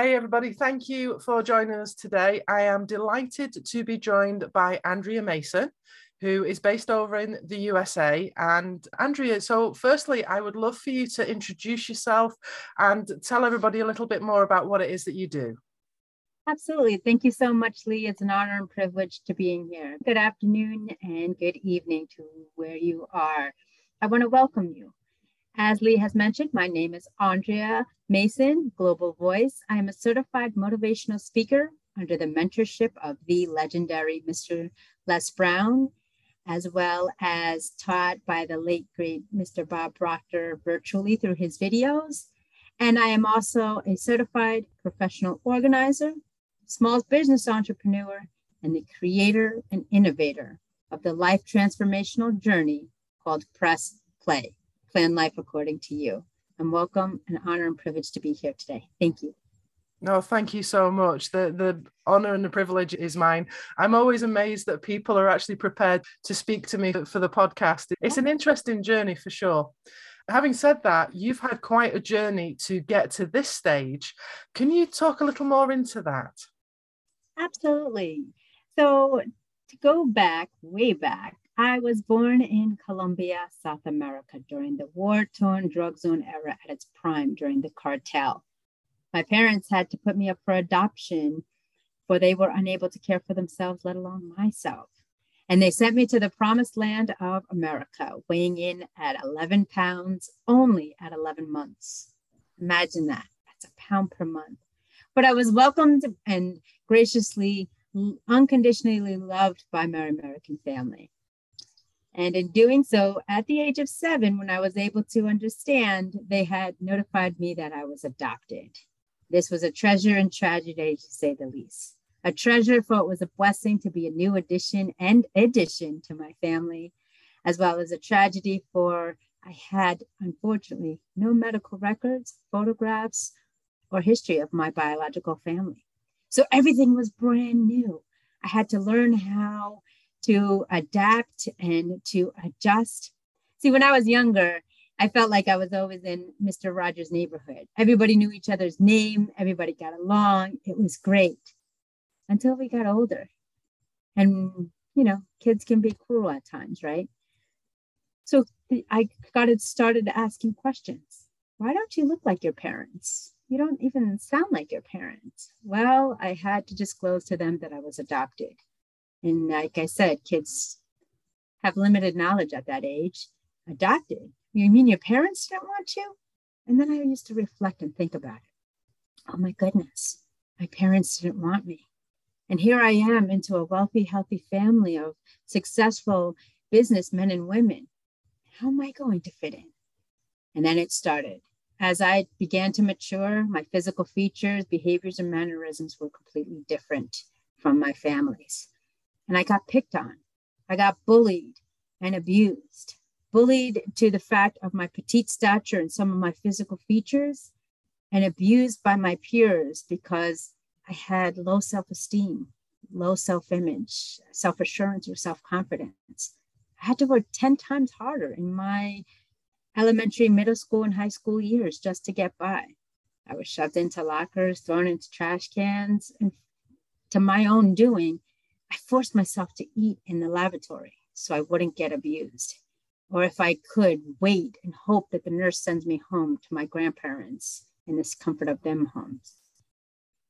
Hey, everybody. Thank you for joining us today. I am delighted to be joined by Andrea Mason, who is based over in the USA. And Andrea, so firstly, I would love for you to introduce yourself and tell everybody a little bit more about what it is that you do. Absolutely. Thank you so much, Lee. It's an honor and privilege to being here. Good afternoon and good evening to where you are. I want to welcome you. As Lee has mentioned, my name is Andrea Mason, Global Voice. I am a certified motivational speaker under the mentorship of the legendary Mr. Les Brown, as well as taught by the late great Mr. Bob Proctor virtually through his videos. And I am also a certified professional organizer, small business entrepreneur, and the creator and innovator of the life transformational journey called Press Play, Plan Life According to You. I'm welcome, an honor and privilege to be here today. Thank you. No, thank you so much. The the honor and the privilege is mine. I'm always amazed that people are actually prepared to speak to me for the podcast. It's an interesting journey for sure. Having said that, you've had quite a journey to get to this stage. Can you talk a little more into that? Absolutely. So, to go back, way back, I was born in Colombia, South America, during the war torn drug zone era at its prime during the cartel. My parents had to put me up for adoption, for they were unable to care for themselves, let alone myself. And they sent me to the promised land of America, weighing in at 11 pounds only at 11 months. Imagine that. That's a pound per month. But I was welcomed and graciously, unconditionally loved by my American family. And in doing so, at the age of seven, when I was able to understand, they had notified me that I was adopted. This was a treasure and tragedy, to say the least. A treasure, for it was a blessing to be a new addition and addition to my family, as well as a tragedy, for I had, unfortunately, no medical records, photographs, or history of my biological family. So everything was brand new. I had to learn how to adapt and to adjust. See, when I was younger, I felt like I was always in Mr. Rogers' neighborhood. Everybody knew each other's name, everybody got along. It was great until we got older. And, you know, kids can be cruel at times, right? So I got it started asking questions. Why don't you look like your parents? You don't even sound like your parents. Well, I had to disclose to them that I was adopted. And like I said, kids have limited knowledge at that age. Adopted. You mean your parents didn't want you? And then I used to reflect and think about it. Oh my goodness, my parents didn't want me. And here I am into a wealthy, healthy family of successful businessmen and women. How am I going to fit in? And then it started. As I began to mature, my physical features, behaviors, and mannerisms were completely different from my family's. And I got picked on. I got bullied and abused. Bullied to the fact of my petite stature and some of my physical features, and abused by my peers because I had low self esteem, low self image, self assurance, or self confidence. I had to work 10 times harder in my elementary, middle school, and high school years just to get by. I was shoved into lockers, thrown into trash cans, and to my own doing, I forced myself to eat in the lavatory so I wouldn't get abused. Or if I could, wait and hope that the nurse sends me home to my grandparents in this comfort of them homes.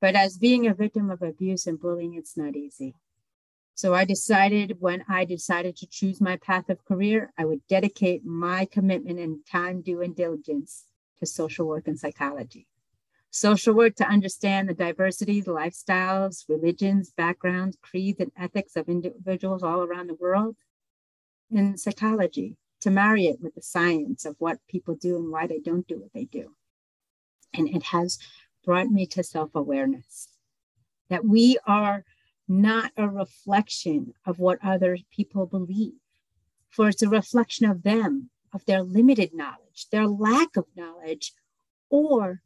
But as being a victim of abuse and bullying, it's not easy. So I decided when I decided to choose my path of career, I would dedicate my commitment and time, due, and diligence to social work and psychology. Social work to understand the diversities, lifestyles, religions, backgrounds, creeds, and ethics of individuals all around the world. And psychology to marry it with the science of what people do and why they don't do what they do. And it has brought me to self awareness that we are not a reflection of what other people believe, for it's a reflection of them, of their limited knowledge, their lack of knowledge, or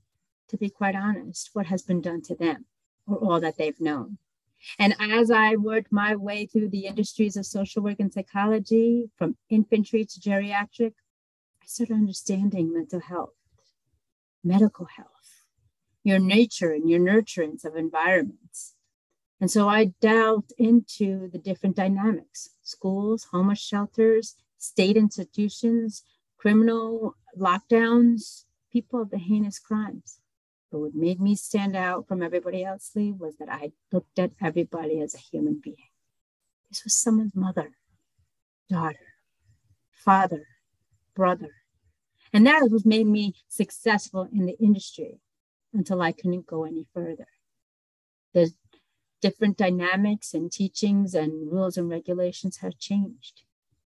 to be quite honest, what has been done to them or all that they've known. And as I worked my way through the industries of social work and psychology, from infantry to geriatric, I started understanding mental health, medical health, your nature and your nurturance of environments. And so I delved into the different dynamics schools, homeless shelters, state institutions, criminal lockdowns, people of the heinous crimes. But what made me stand out from everybody else, was that I looked at everybody as a human being. This was someone's mother, daughter, father, brother. And that was made me successful in the industry until I couldn't go any further. The different dynamics and teachings and rules and regulations have changed.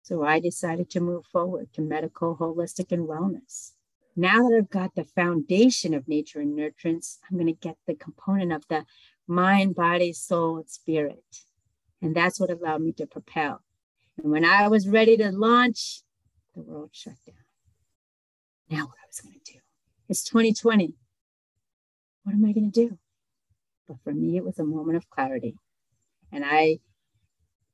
So I decided to move forward to medical, holistic, and wellness. Now that I've got the foundation of nature and nurturance, I'm going to get the component of the mind, body, soul, and spirit. And that's what allowed me to propel. And when I was ready to launch, the world shut down. Now, what I was going to do? It's 2020. What am I going to do? But for me, it was a moment of clarity. And I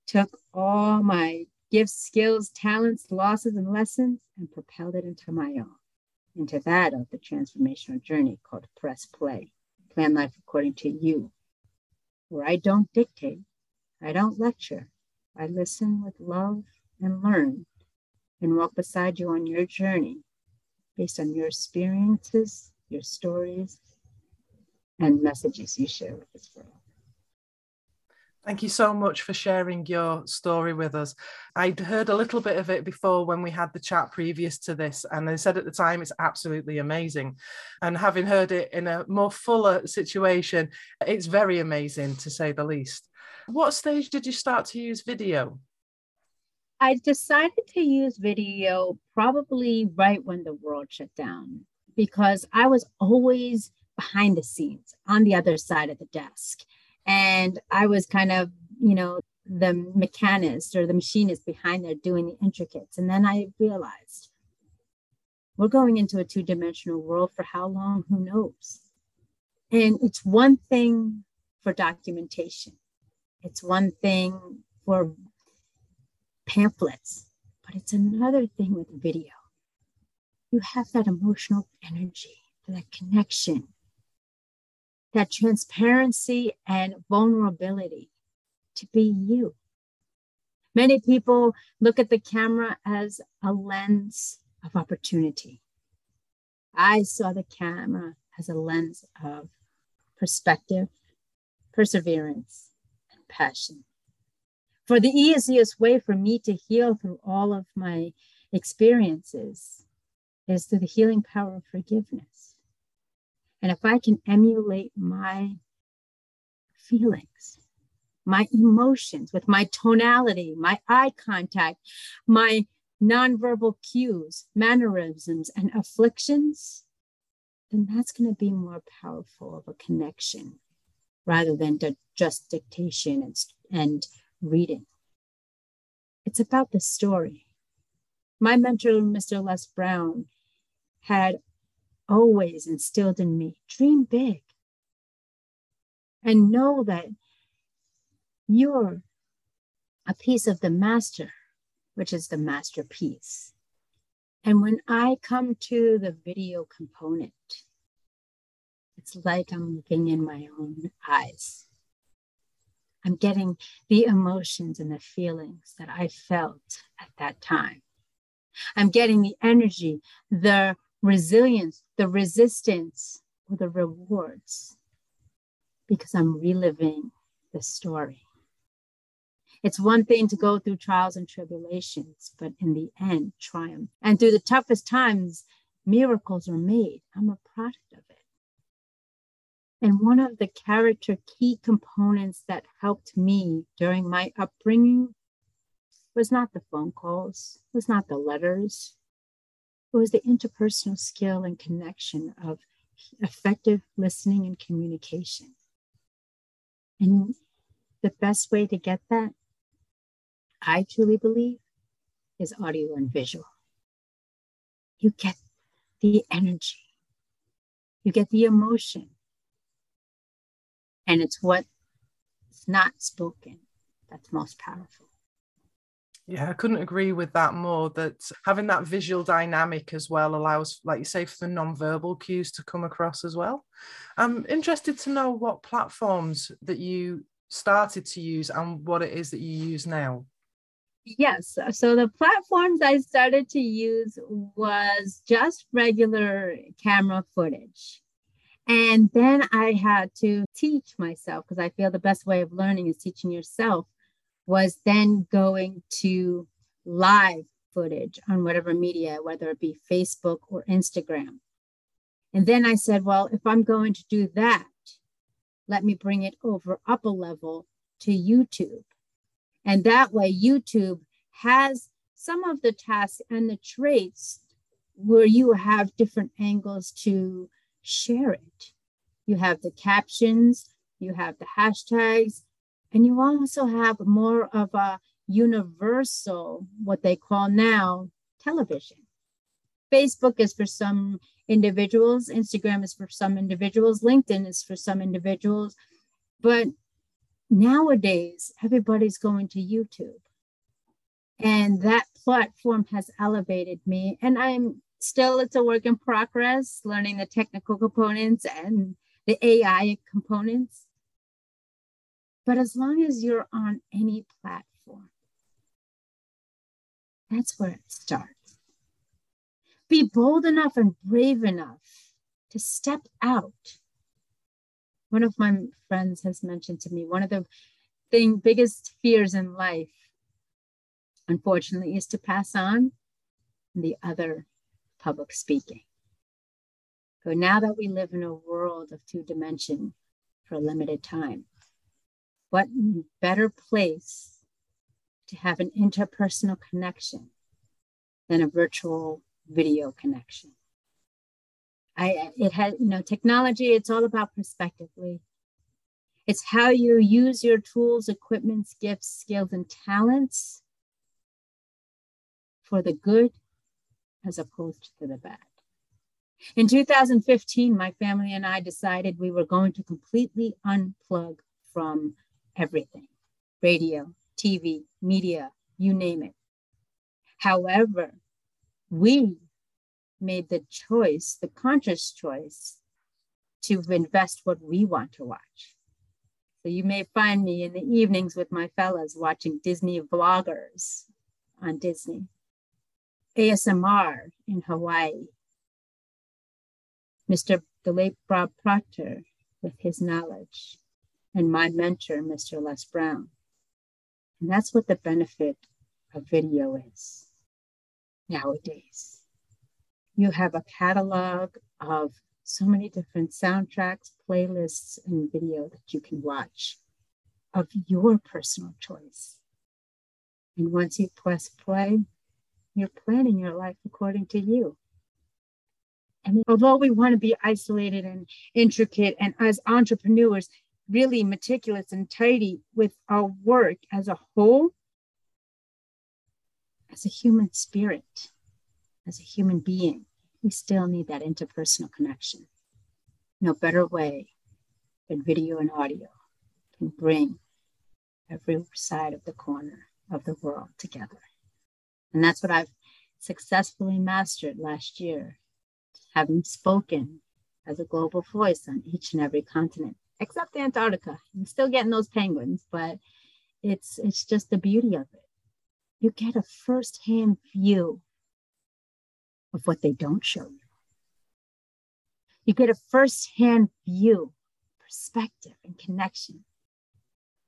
took all my gifts, skills, talents, losses, and lessons and propelled it into my own, into that of the transformational journey called Press Play, Plan Life According to You, where I don't dictate, I don't lecture, I listen with love and learn and walk beside you on your journey based on your experiences, your stories, and messages you share with this world. Thank you so much for sharing your story with us. I'd heard a little bit of it before when we had the chat previous to this, and I said at the time it's absolutely amazing. And having heard it in a more fuller situation, it's very amazing to say the least. What stage did you start to use video? I decided to use video probably right when the world shut down because I was always behind the scenes on the other side of the desk. And I was kind of, you know, the mechanist or the machinist behind there doing the intricates. And then I realized we're going into a two dimensional world for how long? Who knows? And it's one thing for documentation, it's one thing for pamphlets, but it's another thing with video. You have that emotional energy, that connection, that transparency and vulnerability to be you. Many people look at the camera as a lens of opportunity. I saw the camera as a lens of perspective, perseverance, and passion for the easiest way for me to heal through all of my experiences is through the healing power of forgiveness. And if I can emulate my feelings, my emotions with my tonality, my eye contact, my nonverbal cues, mannerisms, and afflictions, then that's going to be more powerful of a connection rather than just dictation and, and reading. It's about the story. My mentor, Mr. Les Brown, had always instilled in me dream big and know that you're a piece of the master, which is the masterpiece. And when I come to the video component, it's like I'm looking in my own eyes. I'm getting the emotions and the feelings that I felt at that time. I'm getting the energy, the resilience, the resistance, or the rewards because I'm reliving the story. It's one thing to go through trials and tribulations, but in the end, triumph. And through the toughest times, miracles are made. I'm a product of it. And one of the character key components that helped me during my upbringing was not the phone calls, was not the letters. It was the interpersonal skill and connection of effective listening and communication. And the best way to get that, I truly believe, is audio and visual. You get the energy, you get the emotion, and it's what is not spoken that's most powerful. Yeah, I couldn't agree with that more. That having that visual dynamic as well allows, like you say, for the non-verbal cues to come across as well. I'm interested to know what platforms that you started to use and what it is that you use now. Yes. So the platforms I started to use was just regular camera footage. And then I had to teach myself because I feel the best way of learning is teaching yourself was then going to live footage on whatever media, whether it be Facebook or Instagram. And then I said, well, if I'm going to do that, let me bring it over up a level to YouTube. And that way, YouTube has some of the tasks and the traits where you have different angles to share it. You have the captions, you have the hashtags, and you also have more of a universal, what they call now television. Facebook is for some individuals, Instagram is for some individuals, LinkedIn is for some individuals. But nowadays, everybody's going to YouTube. And that platform has elevated me. And I'm still, it's a work in progress, learning the technical components and the AI components. But as long as you're on any platform, that's where it starts be bold enough and brave enough to step out. One of my friends has mentioned to me one of the thing biggest fears in life, unfortunately, is to pass on, the other public speaking. So now that we live in a world of two dimension for a limited time, what better place to have an interpersonal connection than a virtual video connection. I it had you know technology. It's all about perspectively. It's how you use your tools, equipments, gifts, skills, and talents for the good as opposed to the bad. In 2015, my family and I decided we were going to completely unplug from everything radio, TV, media, you name it. However, we made the choice, the conscious choice, to invest what we want to watch. So you may find me in the evenings with my fellas watching Disney vloggers on Disney, ASMR in Hawaii, Mr. the late Bob Proctor with his knowledge, and my mentor, Mr. Les Brown. And that's what the benefit of video is nowadays. You have a catalog of so many different soundtracks, playlists, and video that you can watch of your personal choice. And once you press play, you're planning your life according to you. And although we want to be isolated and intricate, and as entrepreneurs, really meticulous and tidy with our work as a whole, as a human spirit, as a human being, we still need that interpersonal connection. No better way than video and audio can bring every side of the corner of the world together. And that's what I've successfully mastered last year, having spoken as a global voice on each and every continent, except Antarctica. I'm still getting those penguins, but it's it's just the beauty of it you get a firsthand view of what they don't show you. You get a firsthand view, perspective, and connection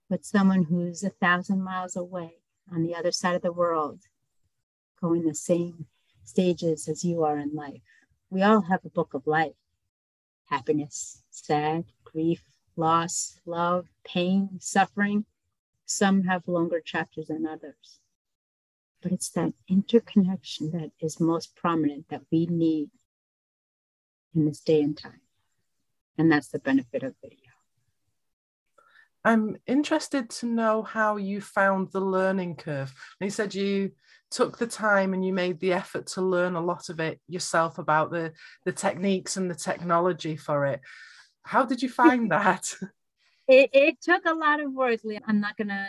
with someone who's a thousand miles away on the other side of the world, going the same stages as you are in life. We all have a book of life happiness, sad, grief, loss, love, pain, suffering. Some have longer chapters than others but it's that interconnection that is most prominent that we need in this day and time. And that's the benefit of video. I'm interested to know how you found the learning curve. You said you took the time and you made the effort to learn a lot of it yourself about the, the techniques and the technology for it. How did you find that? It, it took a lot of work. I'm not going to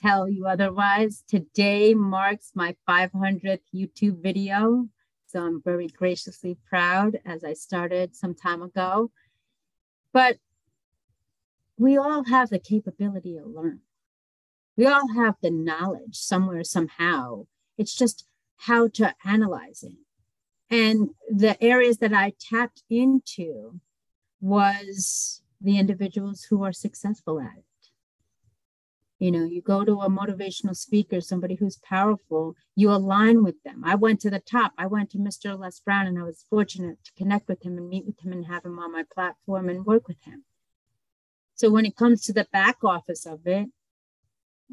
tell you otherwise. Today marks my 500th YouTube video. So I'm very graciously proud as I started some time ago. But we all have the capability to learn. We all have the knowledge somewhere, somehow. It's just how to analyze it. And the areas that I tapped into was the individuals who are successful at it. You know, you go to a motivational speaker, somebody who's powerful, you align with them. I went to the top. I went to Mr. Les Brown and I was fortunate to connect with him and meet with him and have him on my platform and work with him. So when it comes to the back office of it,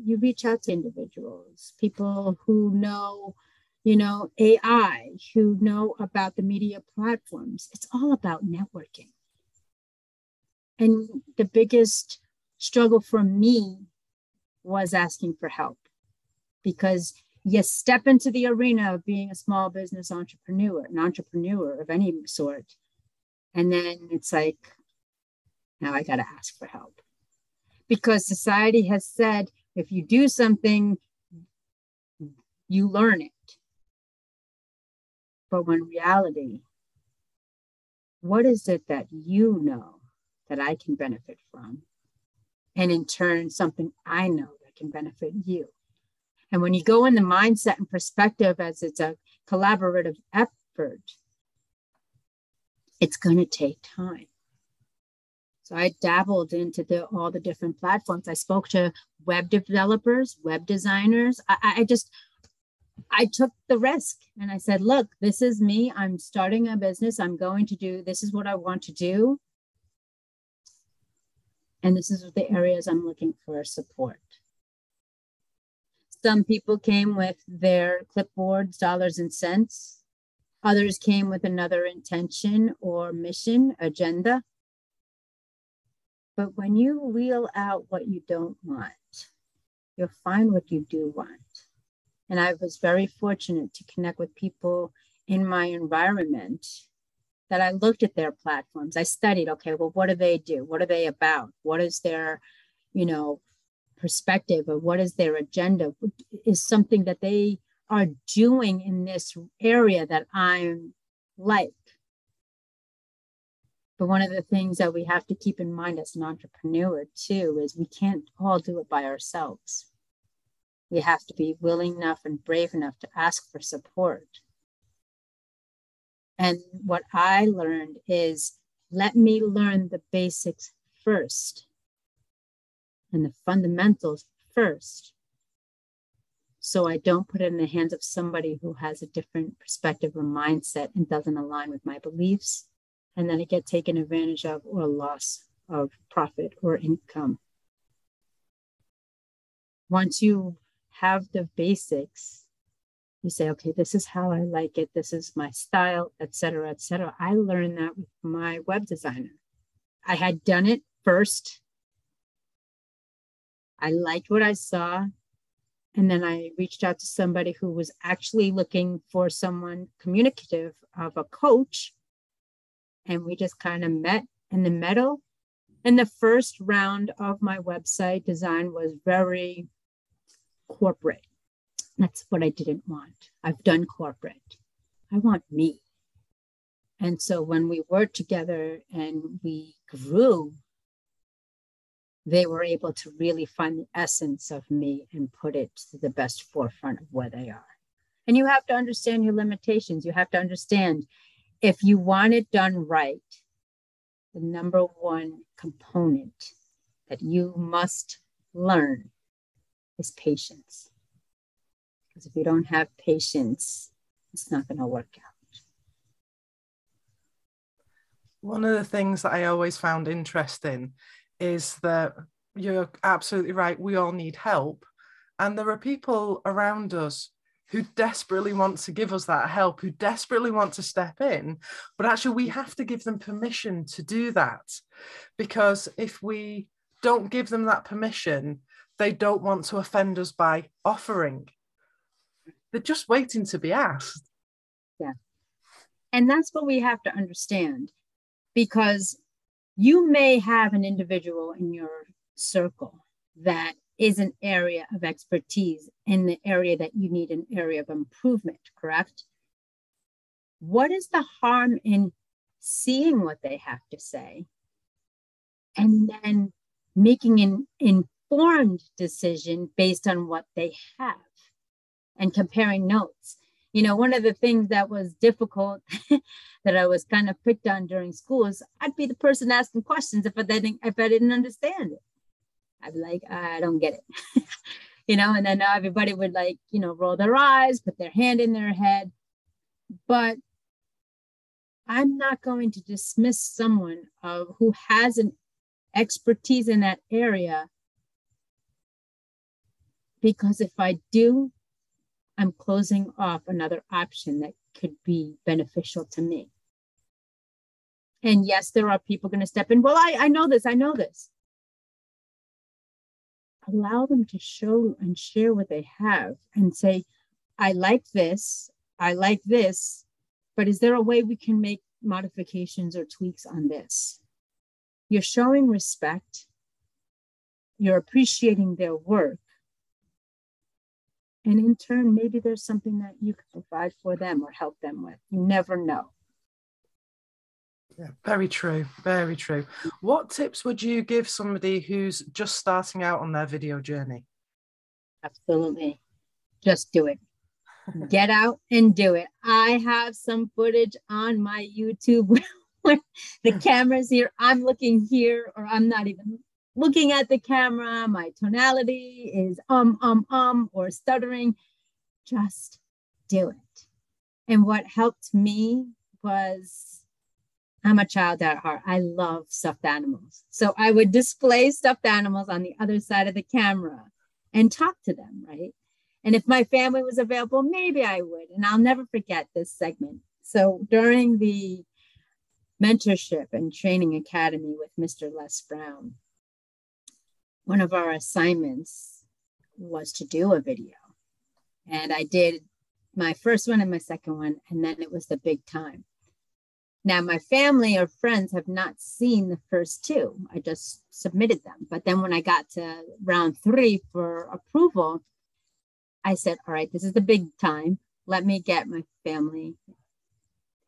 you reach out to individuals, people who know, you know, AI, who know about the media platforms. It's all about networking. And the biggest struggle for me was asking for help because you step into the arena of being a small business entrepreneur, an entrepreneur of any sort. And then it's like, now I got to ask for help. Because society has said if you do something, you learn it. But when reality, what is it that you know that I can benefit from? And in turn, something I know that can benefit you. And when you go in the mindset and perspective as it's a collaborative effort, it's going to take time. So I dabbled into the, all the different platforms. I spoke to web developers, web designers. I, I just, I took the risk and I said, look, this is me. I'm starting a business. I'm going to do, this is what I want to do. And this is the areas I'm looking for support. Some people came with their clipboards, dollars and cents. Others came with another intention or mission, agenda. But when you wheel out what you don't want, you'll find what you do want. And I was very fortunate to connect with people in my environment that I looked at their platforms. I studied, okay, well, what do they do? What are they about? What is their, you know, perspective of what is their agenda is something that they are doing in this area that I'm like. But one of the things that we have to keep in mind as an entrepreneur too is we can't all do it by ourselves. We have to be willing enough and brave enough to ask for support. And what I learned is let me learn the basics first and the fundamentals first so I don't put it in the hands of somebody who has a different perspective or mindset and doesn't align with my beliefs, and then I get taken advantage of or loss of profit or income. Once you have the basics, you say, okay, this is how I like it, this is my style, etc., etc. I learned that with my web designer. I had done it first I liked what I saw. And then I reached out to somebody who was actually looking for someone communicative of a coach. And we just kind of met in the middle. And the first round of my website design was very corporate. That's what I didn't want. I've done corporate. I want me. And so when we worked together and we grew they were able to really find the essence of me and put it to the best forefront of where they are. And you have to understand your limitations. You have to understand if you want it done right, the number one component that you must learn is patience. Because if you don't have patience, it's not going to work out. One of the things that I always found interesting is that you're absolutely right. We all need help. And there are people around us who desperately want to give us that help, who desperately want to step in. But actually, we have to give them permission to do that. Because if we don't give them that permission, they don't want to offend us by offering. They're just waiting to be asked. Yeah. And that's what we have to understand because you may have an individual in your circle that is an area of expertise in the area that you need an area of improvement, correct? What is the harm in seeing what they have to say and then making an informed decision based on what they have and comparing notes? You know, one of the things that was difficult that I was kind of picked on during school is I'd be the person asking questions if I didn't if I didn't understand it. I'd be like, I don't get it. you know, and then everybody would like, you know, roll their eyes, put their hand in their head. But I'm not going to dismiss someone uh, who has an expertise in that area because if I do, I'm closing off another option that could be beneficial to me. And yes, there are people going to step in. Well, I, I know this, I know this allow them to show and share what they have and say, I like this, I like this, but is there a way we can make modifications or tweaks on this? You're showing respect, you're appreciating their work. And in turn, maybe there's something that you can provide for them or help them with. You never know. Yeah, very true. Very true. What tips would you give somebody who's just starting out on their video journey? Absolutely. Just do it. Get out and do it. I have some footage on my YouTube where the camera's here. I'm looking here, or I'm not even looking at the camera. My tonality is um, um, um, or stuttering. Just do it. And what helped me was I'm a child at heart. I love stuffed animals. So I would display stuffed animals on the other side of the camera and talk to them, right? And if my family was available, maybe I would. And I'll never forget this segment. So during the mentorship and training academy with Mr. Les Brown, one of our assignments was to do a video. And I did my first one and my second one. And then it was the big time. Now, my family or friends have not seen the first two. I just submitted them. But then when I got to round three for approval, I said, All right, this is the big time. Let me get my family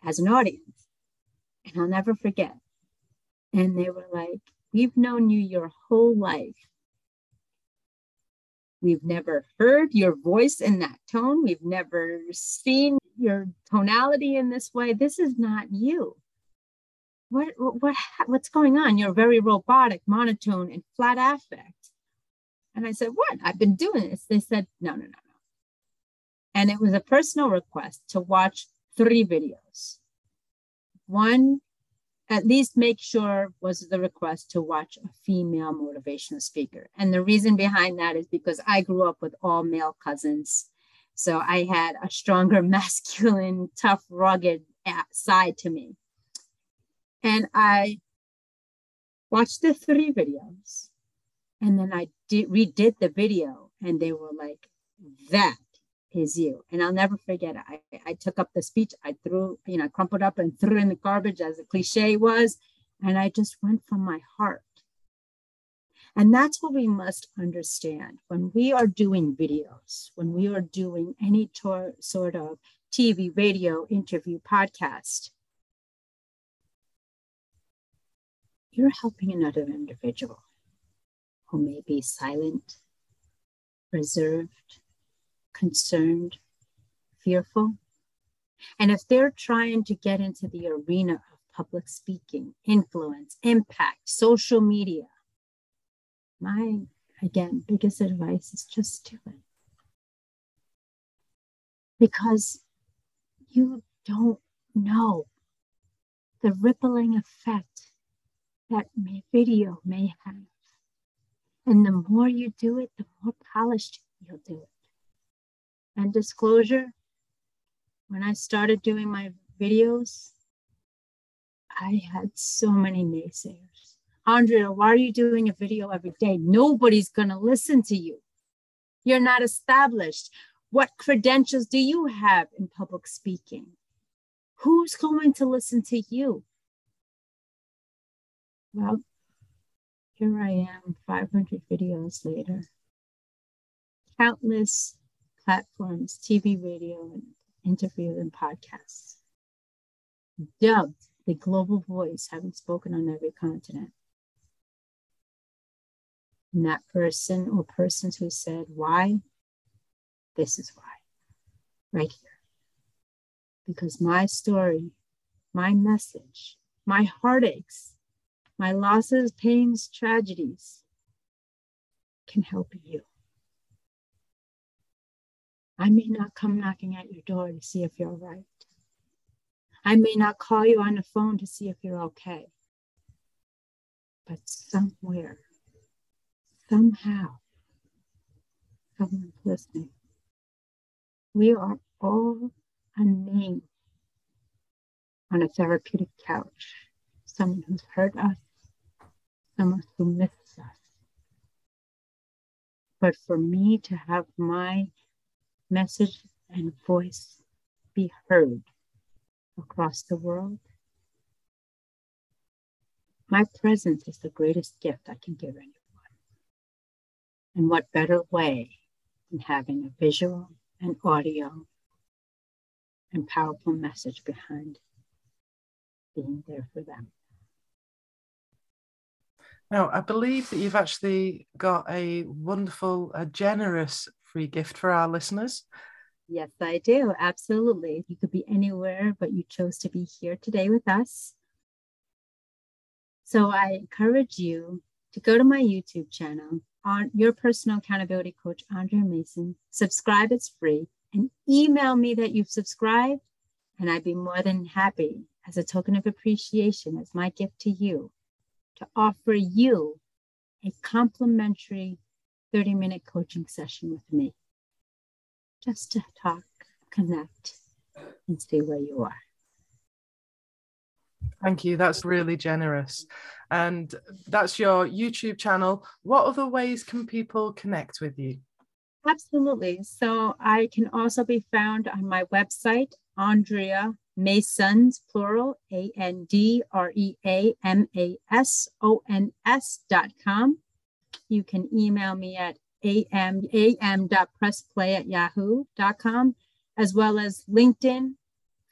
as an audience. And I'll never forget. And they were like, We've known you your whole life. We've never heard your voice in that tone. We've never seen your tonality in this way. This is not you. What, what, what's going on? You're very robotic, monotone, and flat affect. And I said, What? I've been doing this. They said, No, no, no, no. And it was a personal request to watch three videos. One, at least make sure was the request to watch a female motivational speaker. And the reason behind that is because I grew up with all male cousins so I had a stronger, masculine, tough, rugged uh, side to me. And I watched the three videos and then I did redid the video and they were like, that is you. And I'll never forget it. I, I took up the speech, I threw, you know, I crumpled up and threw in the garbage as a cliche was. And I just went from my heart. And that's what we must understand when we are doing videos, when we are doing any tor- sort of TV, radio, interview, podcast. You're helping another individual who may be silent, reserved, concerned, fearful. And if they're trying to get into the arena of public speaking, influence, impact, social media, my again biggest advice is just do it. Because you don't know the rippling effect that video may have. And the more you do it the more polished you'll do it and disclosure when i started doing my videos i had so many naysayers Andrea, why are you doing a video every day? Nobody's going to listen to you. You're not established. What credentials do you have in public speaking? Who's going to listen to you? Well, here I am 500 videos later. countless platforms, TV, radio, and interviews and podcasts. Dubbed the global voice, having spoken on every continent. And that person or persons who said, Why? This is why, right here. Because my story, my message, my heartaches, my losses, pains, tragedies can help you. I may not come knocking at your door to see if you're right. I may not call you on the phone to see if you're okay. But somewhere, somehow, someone's listening. We are all a name on a therapeutic couch. Someone who's hurt us, someone who misses us. But for me to have my message and voice be heard across the world. My presence is the greatest gift I can give anyone. And what better way than having a visual and audio and powerful message behind being there for them. Now, I believe that you've actually got a wonderful, a generous free gift for our listeners. Yes, I do. Absolutely. You could be anywhere, but you chose to be here today with us. So I encourage you to go to my YouTube channel on your personal accountability coach, Andrea Mason. Subscribe, it's free, and email me that you've subscribed. And I'd be more than happy, as a token of appreciation, as my gift to you, to offer you a complimentary 30 minute coaching session with me just to talk, connect, and see where you are. Thank you. That's really generous. And that's your YouTube channel. What other ways can people connect with you? Absolutely. So I can also be found on my website, Andrea Masons, plural, A N D R E A M A S O N S dot com. You can email me at am, am.pressplay at yahoo.com, as well as LinkedIn,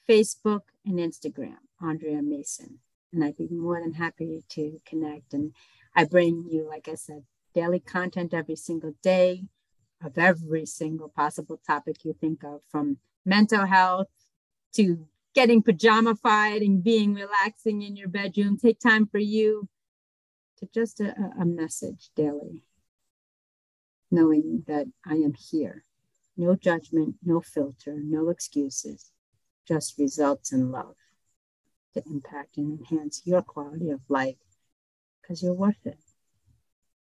Facebook, and Instagram, Andrea Mason. And I'd be more than happy to connect. And I bring you, like I said, daily content every single day of every single possible topic you think of, from mental health to getting pajamified and being relaxing in your bedroom. Take time for you to just a, a message daily knowing that I am here. No judgment, no filter, no excuses, just results in love to impact and enhance your quality of life because you're worth it.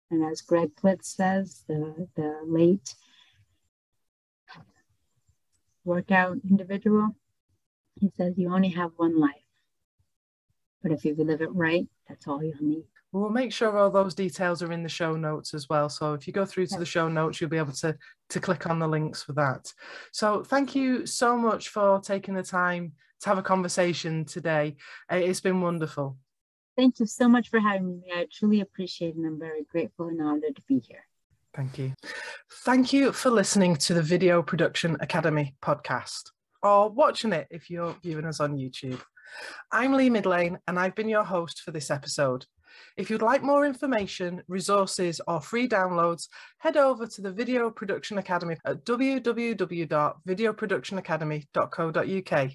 And as Greg Plitt says, the, the late workout individual, he says, You only have one life. But if you live it right, that's all you'll need. We'll make sure all those details are in the show notes as well. So if you go through to the show notes, you'll be able to, to click on the links for that. So thank you so much for taking the time to have a conversation today. Uh, it's been wonderful. Thank you so much for having me. I truly appreciate it and I'm very grateful and honored to be here. Thank you. Thank you for listening to the Video Production Academy podcast or watching it if you're viewing us on YouTube. I'm Lee Midlane and I've been your host for this episode. If you'd like more information, resources, or free downloads, head over to the Video Production Academy at www.videoproductionacademy.co.uk.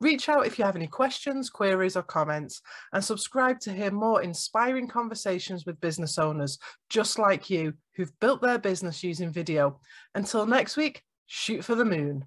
Reach out if you have any questions, queries, or comments, and subscribe to hear more inspiring conversations with business owners just like you who've built their business using video. Until next week, shoot for the moon.